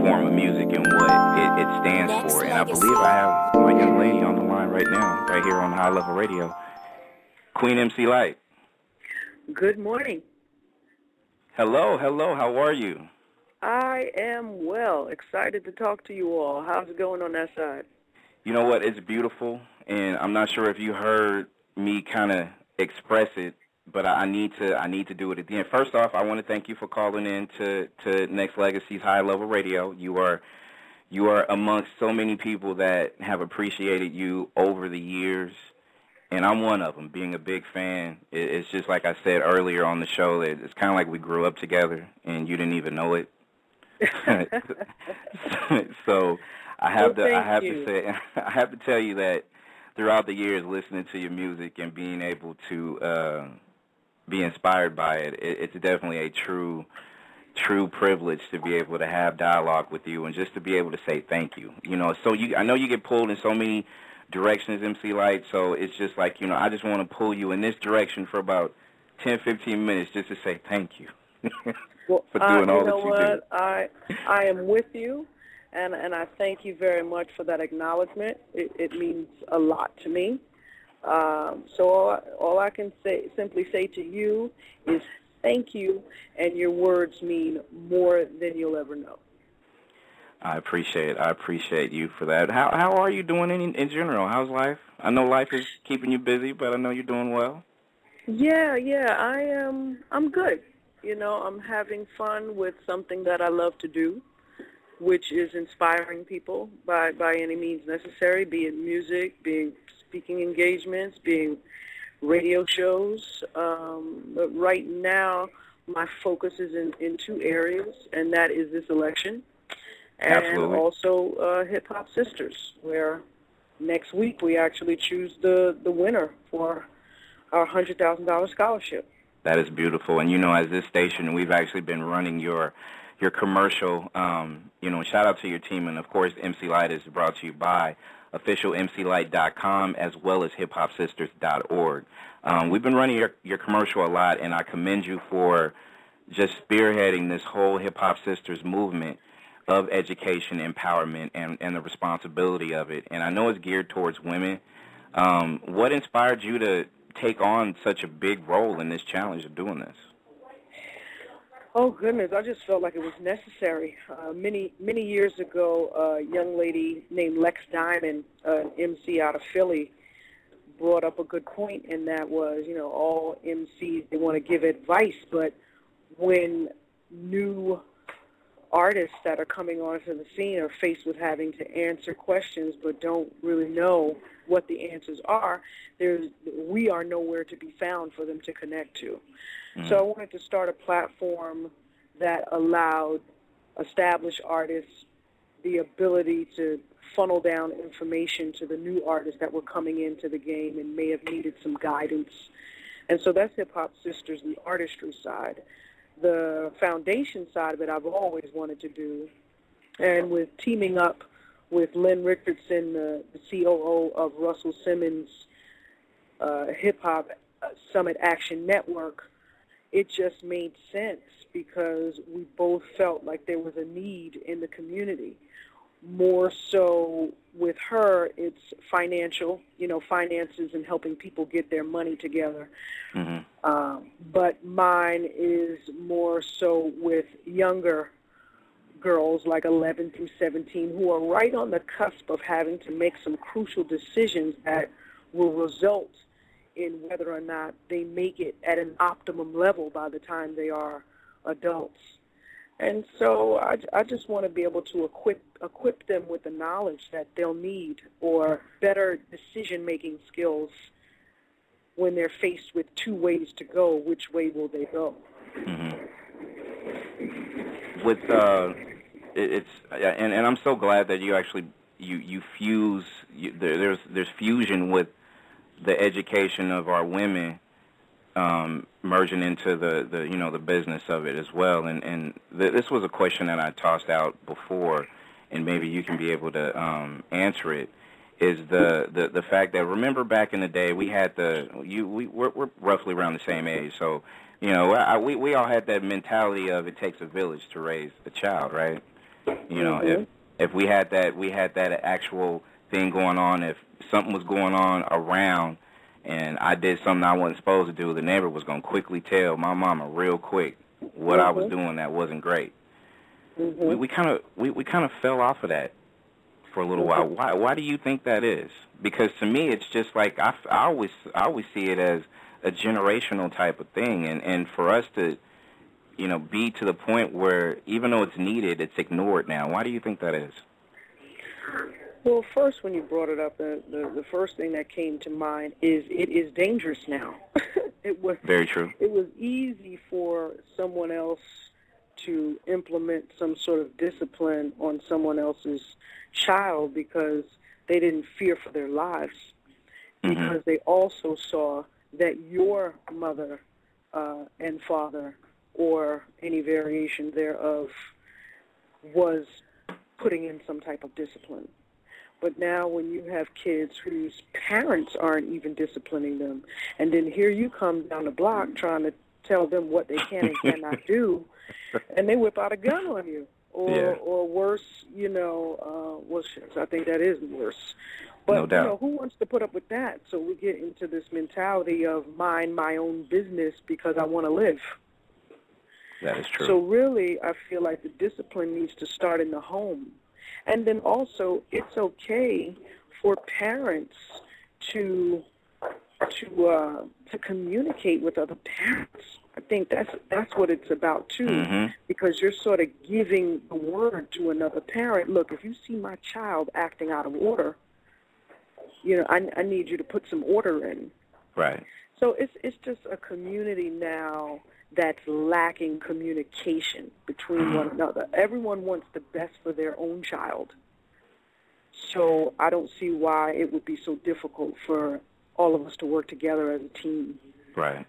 form of music and what it, it stands Next for. And I believe I have my young lady on the line right now, right here on High Level Radio. Queen MC Lyte. Good morning. Hello, hello, how are you? I am well. Excited to talk to you all. How's it going on that side? You know what? It's beautiful, and I'm not sure if you heard me kind of express it, but I need to. I need to do it again. First off, I want to thank you for calling in to to Nexxlegacy's High Level Radio. You are you are amongst so many people that have appreciated you over the years, and I'm one of them. Being a big fan, it, it's just like I said earlier on the show. It's kind of like we grew up together, and you didn't even know it. so I have Well, to I have you. to say I have to tell you that throughout the years listening to your music and being able to uh, be inspired by it, it, it's definitely a true true privilege to be able to have dialogue with you and just to be able to say thank you. You know, so you I know you get pulled in so many directions, MC Lyte, so it's just like, you know, I just want to pull you in this direction for about 10, 15 minutes just to say thank you. Well, For uh, doing all you that you do. what? I I am with you, and and I thank you very much for that acknowledgement. It, it means a lot to me. Um, so all, I- all I can say simply say to you is thank you, and your words mean more than you'll ever know. I appreciate I appreciate you for that. How how are you doing in in general? How's life? I know life is keeping you busy, but I know you're doing well. Yeah, yeah, I am. I'm good. You know, I'm having fun with something that I love to do, which is inspiring people by by any means necessary, be it music, being speaking engagements, being radio shows. Um, but right now, my focus is in in two areas, and that is this election, and Absolutely. also uh, Hip Hop Sisters, where next week we actually choose the the winner for our hundred thousand dollar scholarship. That is beautiful. And you know, as this station, we've actually been running your your commercial. Um, you know, shout out to your team, and of course, MC Lyte is brought to you by officialmclyte.com as well as hiphopsisters.org. Um, we've been running your your commercial a lot, and I commend you for just spearheading this whole Hip Hop Sisters movement of education, empowerment, and, and the responsibility of it. And I know it's geared towards women. Um, what inspired you to take on such a big role in this challenge of doing this? Oh goodness, I just felt like it was necessary. Uh, many many years ago, a young lady named Lex Diamond, uh, MC out of Philly, brought up a good point, and that was, you know, all MCs they want to give advice, but when new artists that are coming onto the scene are faced with having to answer questions but don't really know what the answers are, there's we are nowhere to be found for them to connect to. So I wanted to start a platform that allowed established artists the ability to funnel down information to the new artists that were coming into the game and may have needed some guidance. And so that's Hip Hop Sisters, the artistry side. The foundation side of it I've always wanted to do. And with teaming up with Lynn Richardson, the, the COO of Russell Simmons uh, Hip Hop Summit Action Network, it just made sense because we both felt like there was a need in the community. More so with her, it's financial, you know, finances and helping people get their money together. hmm Um, but mine is more so with younger girls like 11 through 17 who are right on the cusp of having to make some crucial decisions that will result in whether or not they make it at an optimum level by the time they are adults. And so I, I just want to be able to equip equip them with the knowledge that they'll need or better decision-making skills when they're faced with two ways to go. Which way will they go? hmm With uh, it, it's and and I'm so glad that you actually you you fuse you, there, there's there's fusion with the education of our women um, merging into the, the you know the business of it as well. And and th- this was a question that I tossed out before, and maybe you can be able to um, answer it. Is the, the the fact that remember back in the day we had the you we we're, we're roughly around the same age, so you know I, we we all had that mentality of it takes a village to raise a child, right? You know, Mhm. if if we had that we had that actual thing going on, if something was going on around and I did something I wasn't supposed to do, the neighbor was gonna quickly tell my mama real quick what I was Mhm. doing that wasn't great. Mhm. We we kind of we, we kind of fell off of that for a little while. Mhm. Why why do you think that is? Because to me, it's just like I, I always I always see it as a generational type of thing, and and for us to you know be to the point where even though it's needed, it's ignored now. Why do you think that is? Well, first, when you brought it up, the, the the first thing that came to mind is it is dangerous now. it was Very true. it was easy for someone else to implement some sort of discipline on someone else's child because they didn't fear for their lives Mhm. because they also saw that your mother uh, and father or any variation thereof was putting in some type of discipline. But now when you have kids whose parents aren't even disciplining them, and then here you come down the block trying to tell them what they can and cannot do, and they whip out a gun on you. Or, Yeah. or worse, you know, uh, well, shit, I think that is worse. But No doubt. you know, who wants to put up with that? So we get into this mentality of mind my own business because I want to live. That is true. So really, I feel like the discipline needs to start in the home, and then also it's okay for parents to to uh, to communicate with other parents. I think that's that's what it's about too, Mhm. because you're sort of giving the word to another parent. Look, if you see my child acting out of order, you know, I, I need you to put some order in. right. So it's it's just a community now that's lacking communication between one mm-hmm. another. Everyone wants the best for their own child. So I don't see why it would be so difficult for all of us to work together as a team. Right.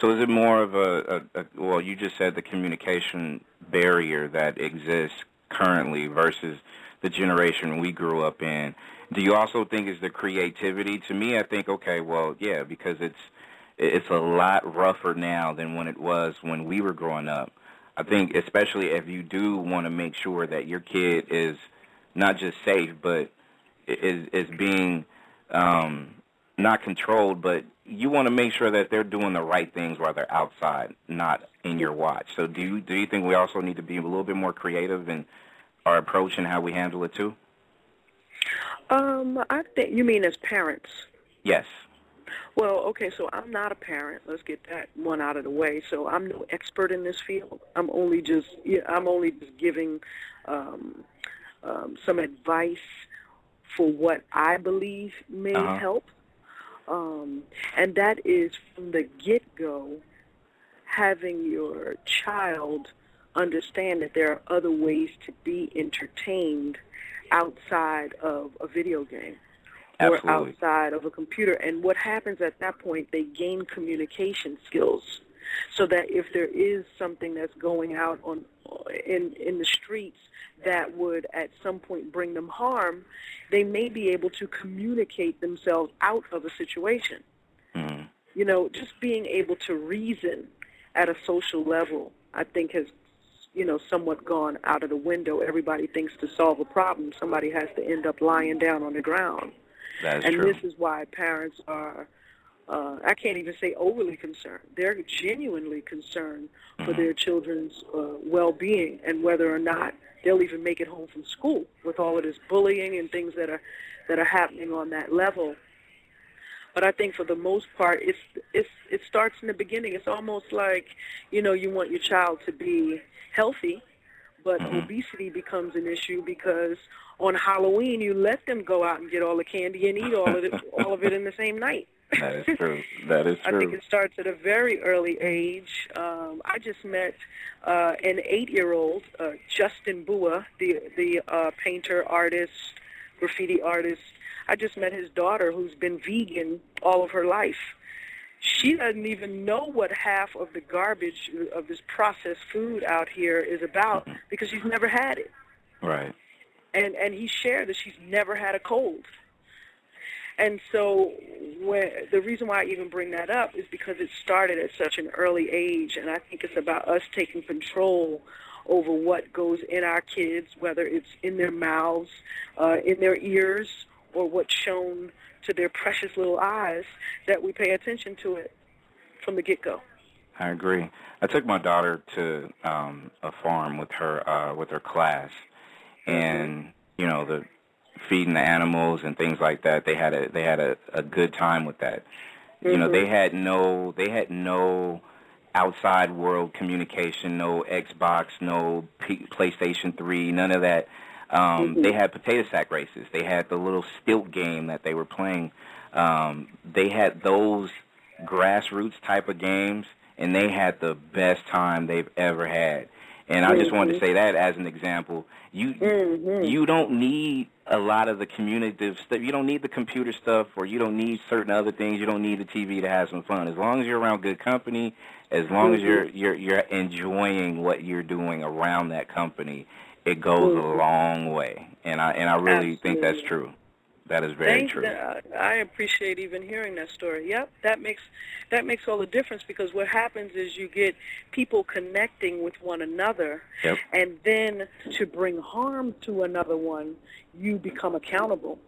So is it more of a, a, a well, you just said the communication barrier that exists currently versus the generation we grew up in. Do you also think it's the creativity? To me, I think okay, well, yeah, because it's it's a lot rougher now than when it was when we were growing up. I think especially if you do want to make sure that your kid is not just safe, but is is being um, not controlled, but you want to make sure that they're doing the right things while they're outside, not in your watch. So do you do you think we also need to be a little bit more creative in our approach and how we handle it too? Um, I think you mean as parents. Yes. Well, okay, so I'm not a parent. Let's get that one out of the way. So I'm no expert in this field. I'm only just yeah, I'm only just giving um, um, some advice for what I believe may Uh-huh. help. Um, and that is from the get-go having your child understand that there are other ways to be entertained outside of a video game or outside of a computer. And what happens at that point, they gain communication skills, so that if there is something that's going out on in in the streets that would at some point bring them harm, they may be able to communicate themselves out of a situation. Mhm. You know, just being able to reason at a social level, I think has you know, somewhat gone out of the window. Everybody thinks to solve a problem, somebody has to end up lying down on the ground That is and true. this is why parents are uh, I can't even say overly concerned. They're genuinely concerned for Mhm. their children's uh, well-being and whether or not they'll even make it home from school with all of this bullying and things that are that are happening on that level. But I think for the most part, it's it's it starts in the beginning. It's almost like you know you want your child to be healthy, but Mhm. obesity becomes an issue because on Halloween you let them go out and get all the candy and eat all of it all of it in the same night. that is true. That is true. I think it starts at a very early age. Um, I just met uh, an eight-year-old, uh, Justin Bua, the the uh, painter, artist, graffiti artist. I just met his daughter, who's been vegan all of her life. She doesn't even know what half of the garbage of this processed food out here is about because she's never had it. Right. And and he shared that she's never had a cold. And so when, the reason why I even bring that up is because it started at such an early age, and I think it's about us taking control over what goes in our kids, whether it's in their mouths, uh, in their ears, or what's shown to their precious little eyes, that we pay attention to it from the get-go. I agree. I took my daughter to um, a farm with her uh, with her class, and you know the feeding the animals and things like that. They had a they had a, a good time with that. Mm-hmm. You know, they mm-hmm. had no they had no outside world communication, no Xbox, no P- PlayStation 3, none of that. Um, mm-hmm. They had potato sack races. They had the little stilt game that they were playing. Um, they had those grassroots type of games, and they had the best time they've ever had. And I just wanted to mm-hmm. say that as an example. You mm-hmm. you don't need a lot of the communicative stuff. You don't need the computer stuff, or you don't need certain other things. You don't need the TV to have some fun. As long as you're around good company, as long mm-hmm. as you're you're you're enjoying what you're doing around that company, it goes mm-hmm. a long way. And I and I really Absolutely. think that's true. That is very Thank true. I appreciate even hearing that story. Yep, that makes that makes all the difference because what happens is you get people connecting with one another, yep. and then to bring harm to another one, you become accountable.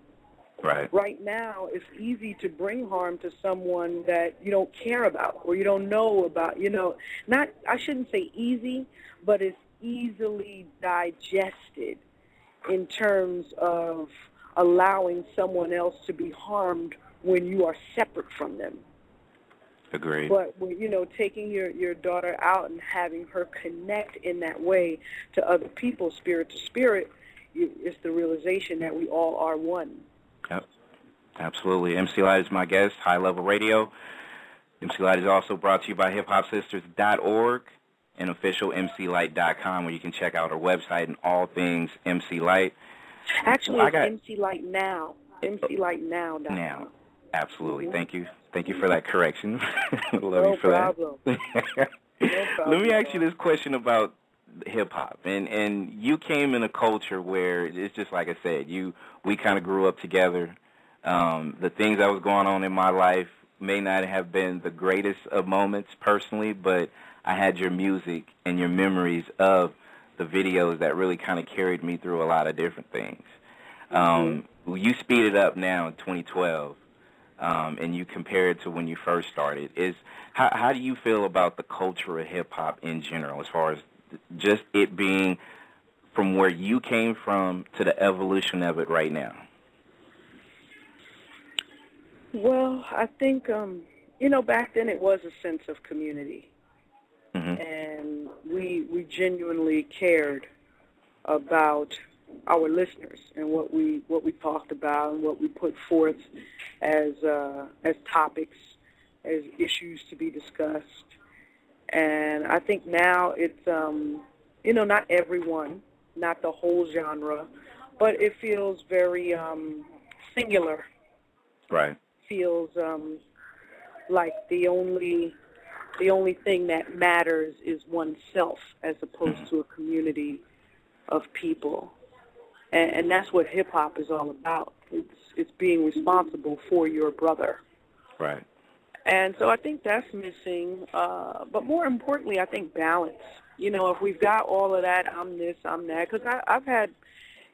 Right. Right now, it's easy to bring harm to someone that you don't care about or you don't know about. You know, not I shouldn't say easy, but it's easily digested in terms of allowing someone else to be harmed when you are separate from them. Agreed. But you know, taking your your daughter out and having her connect in that way to other people, spirit to spirit, is the realization that we all are one. Yep, absolutely. MC Lyte is my guest. High Level Radio. MC Lyte is also brought to you by HipHopSisters.org and officialmclyte.com, where you can check out our website and all things MC Lyte. Actually, well, it's got, MC Lyte Now. MC Lyte Now. Now. Absolutely. Mm-hmm. Thank you. Thank you for that correction. Love no you for problem. that. no problem. Let me ask you this question about hip hop. And and you came in a culture where it's just like I said, you we kind of grew up together. Um, the things that was going on in my life may not have been the greatest of moments personally, but I had your music and your memories of the videos that really kind of carried me through a lot of different things. Um, mm-hmm. You speed it up now in 2012, um, and you compare it to when you first started. Is how, how do you feel about the culture of hip hop in general, as far as just it being from where you came from to the evolution of it right now? Well, I think um, you know back then it was a sense of community mm-hmm. and we we genuinely cared about our listeners and what we what we talked about and what we put forth as uh, as topics, as issues to be discussed. And I think now it's um, you know not everyone, not the whole genre, but it feels very um, singular. Right. Feels um, like the only the only thing that matters is oneself as opposed to a community of people. And, and that's what hip hop is all about. It's it's being responsible for your brother. Right. And so I think that's missing. Uh, but more importantly, I think balance. You know, if we've got all of that, I'm this, I'm that. Because I've had,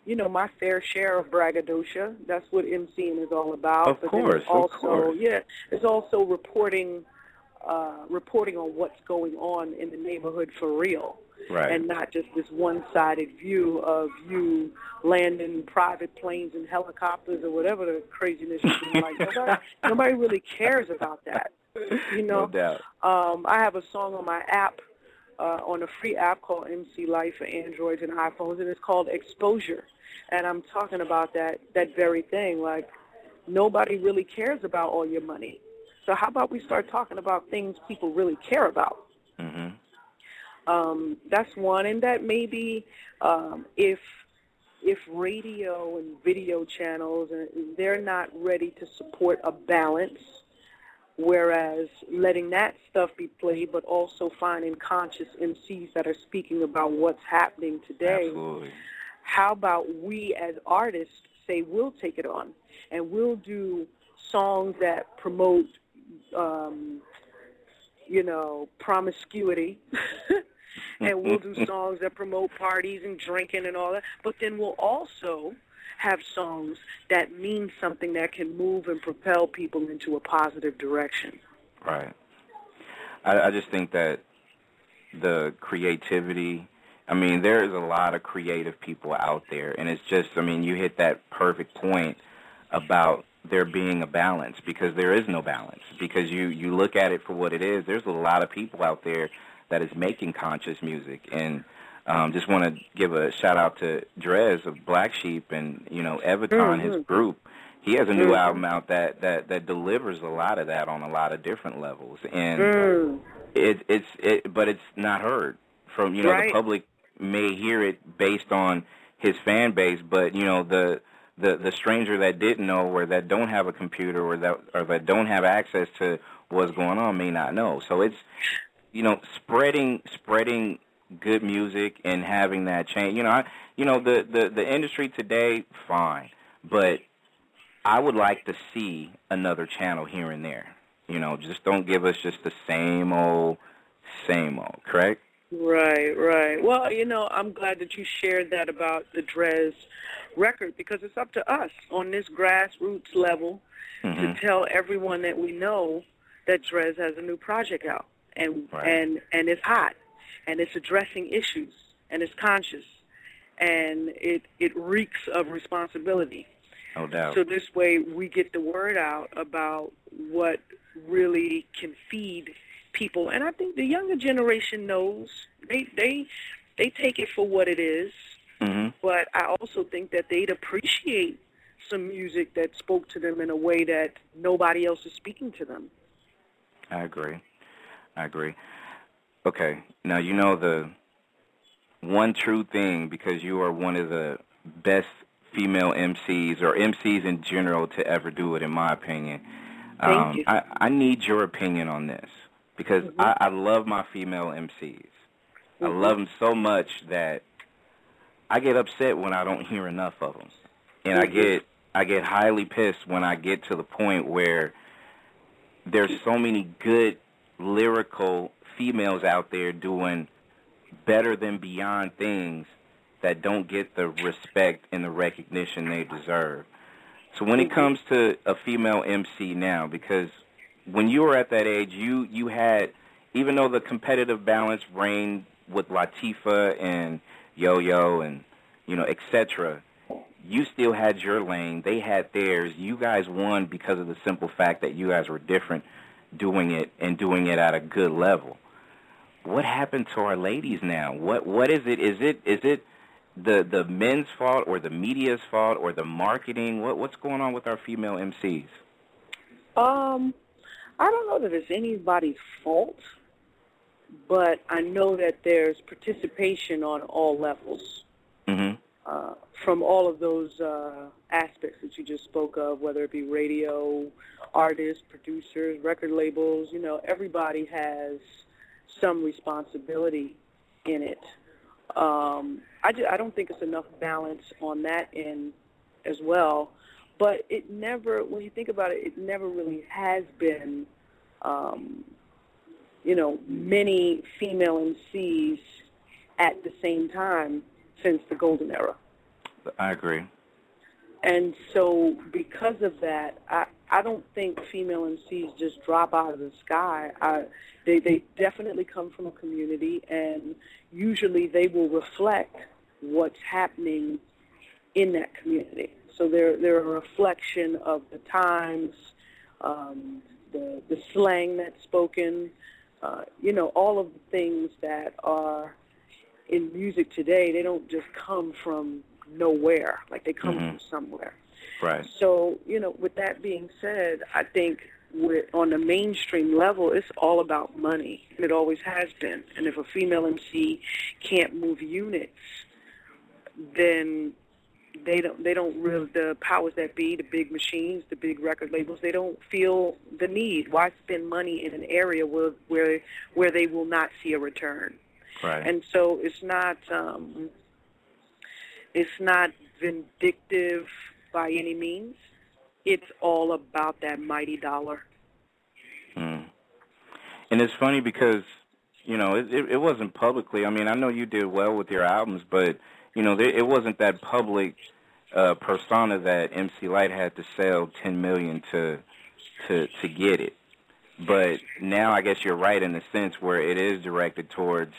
you know, my fair share of braggadocio. That's what MCing is all about. Of but course, also, of course. Yeah, it's also reporting uh, reporting on what's going on in the neighborhood for real. Right. And not just this one-sided view of you landing private planes and helicopters or whatever the craziness is like. Nobody, nobody really cares about that. You know. No doubt. Um, I have a song on my app, uh, on a free app called MC Lyte for Androids and iPhones, and it's called Exposure. And I'm talking about that that very thing. Like nobody really cares about all your money. So how about we start talking about things people really care about? Mm-hmm. Um, that's one, and that maybe um, if if radio and video channels and they're not ready to support a balance, whereas letting that stuff be played, but also finding conscious MCs that are speaking about what's happening today. Absolutely. How about we as artists say we'll take it on and we'll do songs that promote um, you know, promiscuity. and we'll do songs that promote parties and drinking and all that. But then we'll also have songs that mean something that can move and propel people into a positive direction. Right. I, I just think that the creativity. I mean, there's a lot of creative people out there, and it's just. I mean, you hit that perfect point about there being a balance because there is no balance because you you look at it for what it is. There's a lot of people out there that is making conscious music and um, just want to give a shout out to Dres of Black Sheep and you know Evaton, mm-hmm. his group. He has a new mm-hmm. album out that, that that delivers a lot of that on a lot of different levels, and mm. it, it's it, but it's not heard from you know right. the public may hear it based on his fan base, but you know the the the stranger that didn't know or that don't have a computer or that or that don't have access to what's going on may not know. So it's you know spreading spreading good music and having that change. You know, I, you know the, the the industry today, fine, but I would like to see another channel here and there. You know, just don't give us just the same old, same old. Correct? Right, right. Well, you know, I'm glad that you shared that about the Dres record because it's up to us on this grassroots level mm-hmm. to tell everyone that we know that Dres has a new project out and right. and and it's hot and it's addressing issues and it's conscious and it it reeks of responsibility. No doubt. So this way we get the word out about what really can feed people and I think the younger generation knows they they they take it for what it is. Mm-hmm. But I also think that they'd appreciate some music that spoke to them in a way that nobody else is speaking to them. I agree. I agree. Okay. Now you know the one true thing because you are one of the best female MCs or MCs in general to ever do it, in my opinion. Thank um, you. I, I need your opinion on this because mm-hmm. I, I love my female MCs. Mm-hmm. I love them so much that I get upset when I don't hear enough of them, and. I get I get highly pissed when I get to the point where there's so many good lyrical females out there doing better than beyond things that don't get the respect and the recognition they deserve. So when it comes to a female MC now, because when you were at that age, you you had even though the competitive balance reigned with Latifah and Yo Yo and you know etc. You still had your lane. They had theirs. You guys won because of the simple fact that you guys were different, doing it and doing it at a good level what happened to our ladies now? What what is it? Is it is it the the men's fault or the media's fault or the marketing? What what's going on with our female MCs? Um, I don't know that it's anybody's fault, but I know that there's participation on all levels. Mm-hmm. Uh, from all of those uh, aspects that you just spoke of, whether it be radio, artists, producers, record labels, you know, everybody has some responsibility in it. Um, I, just, I don't think it's enough balance on that end as well. But it never, when you think about it, it never really has been, um, you know, many female MCs at the same time since the golden era. I agree. And so because of that, I, I don't think female MCs just drop out of the sky. I, they, they definitely come from a community, and usually they will reflect what's happening in that community. So they're, they're a reflection of the times, um, the, the slang that's spoken, uh, you know, all of the things that are in music today, they don't just come from nowhere, like they come mm-hmm. from somewhere. Right. So, you know, with that being said, I think with, on the mainstream level, it's all about money. And it always has been. And if a female MC can't move units, then they don't they don't really the powers that be, the big machines, the big record labels, they don't feel the need. Why spend money in an area where where where they will not see a return? Right. And so it's not um, it's not vindictive by any means. It's all about that mighty dollar. Mm. And it's funny because you know, it, it, it wasn't publicly. I mean, I know you did well with your albums, but you know, it wasn't that public uh, persona that MC Lyte had to sell 10 million to to to get it. But now I guess you're right in the sense where it is directed towards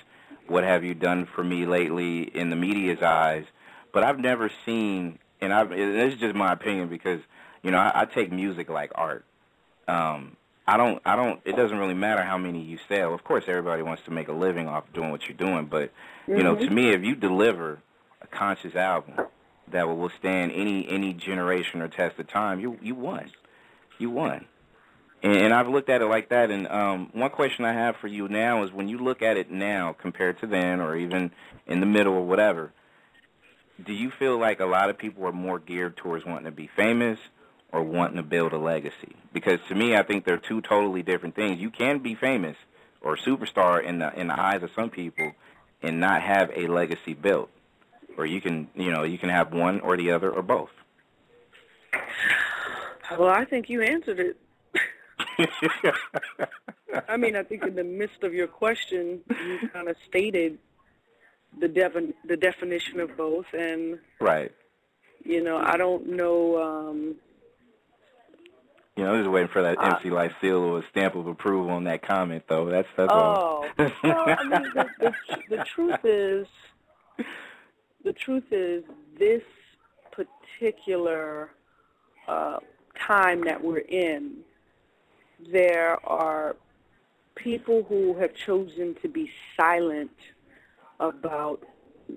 what have you done for me lately in the media's eyes. But I've never seen, and I've, this is just my opinion because you know I, I take music like art. Um, I don't, I don't. It doesn't really matter how many you sell. Of course, everybody wants to make a living off doing what you're doing, but you mm-hmm. know, to me, if you deliver a conscious album that will withstand any any generation or test of time, you you won, you won. And, and I've looked at it like that. And um, one question I have for you now is, when you look at it now compared to then, or even in the middle or whatever, do you feel like a lot of people are more geared towards wanting to be famous? or wanting to build a legacy. Because to me, I think they're two totally different things. You can be famous or superstar in the in the eyes of some people and not have a legacy built. Or you can, you know, you can have one or the other or both. Well, I think you answered it. I mean, I think in the midst of your question, you kind of stated the defin- the definition of both, and right. You know, I don't know. Um, you know, I'm just waiting for that uh, MC Lyte seal or stamp of approval on that comment, though. That's that's oh, all. well, I mean, the, the, the truth is, the truth is, this particular uh, time that we're in, there are people who have chosen to be silent about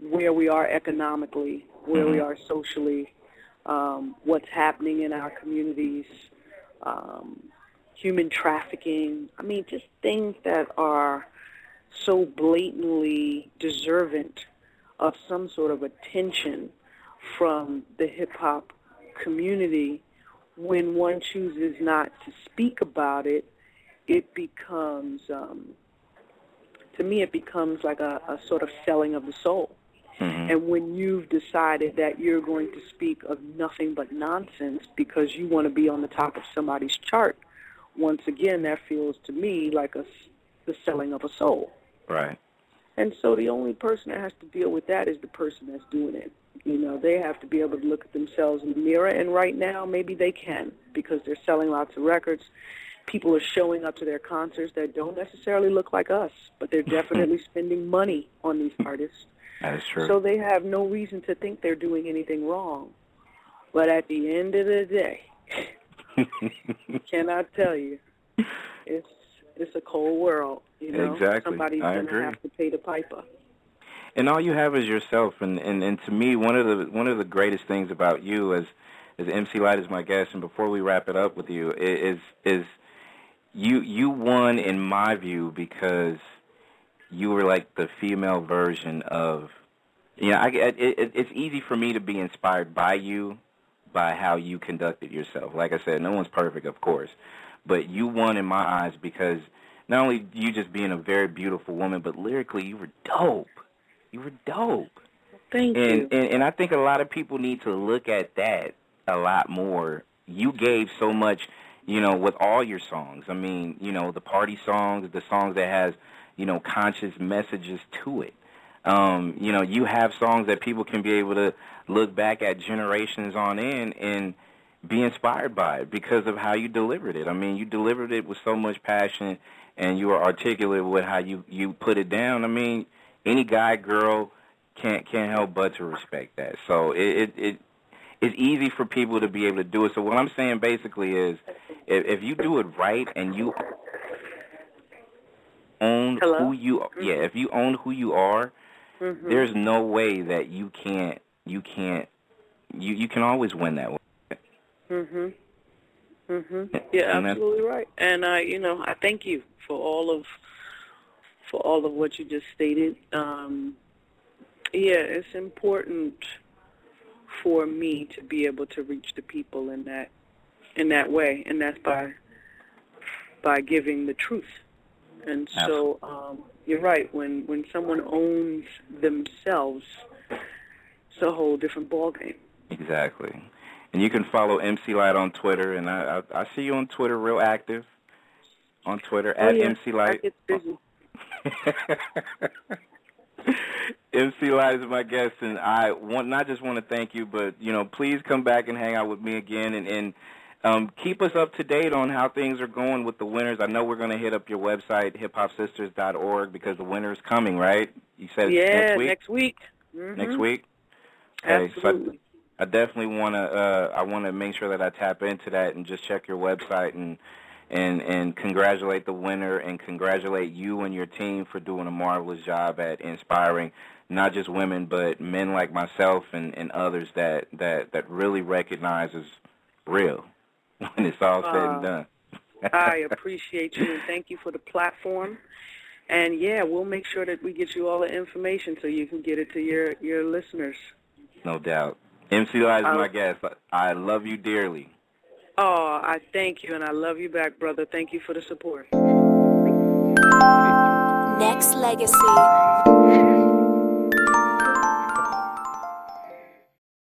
where we are economically, where mm-hmm. we are socially, um, what's happening in our communities, um, human trafficking. I mean, just things that are so blatantly deserving of some sort of attention from the hip hop community. When one chooses not to speak about it, it becomes, um, to me, it becomes like a, a sort of selling of the soul. Mm-hmm. And when you've decided that you're going to speak of nothing but nonsense because you want to be on the top of somebody's chart, once again, that feels to me like a, the selling of a soul. Right. And so the only person that has to deal with that is the person that's doing it. You know, they have to be able to look at themselves in the mirror, and right now maybe they can because they're selling lots of records. People are showing up to their concerts that don't necessarily look like us, but they're definitely spending money on these artists. That is true. So they have no reason to think they're doing anything wrong. But at the end of the day, can I tell you, it's it's a cold world. You know, exactly. somebody's I gonna agree. have to pay the piper. And all you have is yourself. And, and and to me, one of the one of the greatest things about you as as MC Lyte is my guest, and before we wrap it up with you, is is you you won in my view because you were like the female version of you know I, it, it, it's easy for me to be inspired by you by how you conducted yourself like i said no one's perfect of course but you won in my eyes because not only you just being a very beautiful woman but lyrically you were dope. You were dope. Thank and, you. and and i think a lot of people need to look at that a lot more. You gave so much you know with all your songs. I mean you know the party songs the songs that has you know, conscious messages to it. Um, you know, you have songs that people can be able to look back at generations on in and be inspired by it because of how you delivered it. I mean, you delivered it with so much passion and you are articulate with how you you put it down. I mean, any guy, girl can't can't help but to respect that. So it it, it it's easy for people to be able to do it. So what I'm saying basically is, if, if you do it right and you own Hello? who you mm-hmm. yeah, if you own who you are, mm-hmm. there's no way that you can't you can't you you can always win that way. Mhm. Mhm. Yeah, absolutely right. And I, you know, I thank you for all of for all of what you just stated. Um yeah, it's important for me to be able to reach the people in that in that way, and that's by by giving the truth and so um, you're right. When when someone owns themselves, it's a whole different ballgame. Exactly. And you can follow MC Lyte on Twitter, and I, I I see you on Twitter, real active on Twitter oh, at yeah. MC Lyte. I get busy. MC Lyte is my guest, and I want not just want to thank you, but you know, please come back and hang out with me again, and, and um, keep us up to date on how things are going with the winners. I know we're going to hit up your website, hiphopsisters.org, because the winner's coming, right? You said yeah, next week. Next week. Mm-hmm. Next week. Okay, Absolutely. So I, definitely want to. Uh, I want to make sure that I tap into that and just check your website and and and congratulate the winner and congratulate you and your team for doing a marvelous job at inspiring not just women but men like myself and, and others that, that, that really recognizes real when it's all said and done. I appreciate you and thank you for the platform. And yeah, we'll make sure that we get you all the information so you can get it to your, your listeners. No doubt. MC Lyte is my guest. I love you dearly. Oh, I thank you, and I love you back, brother. Thank you for the support. Nexxlegacy.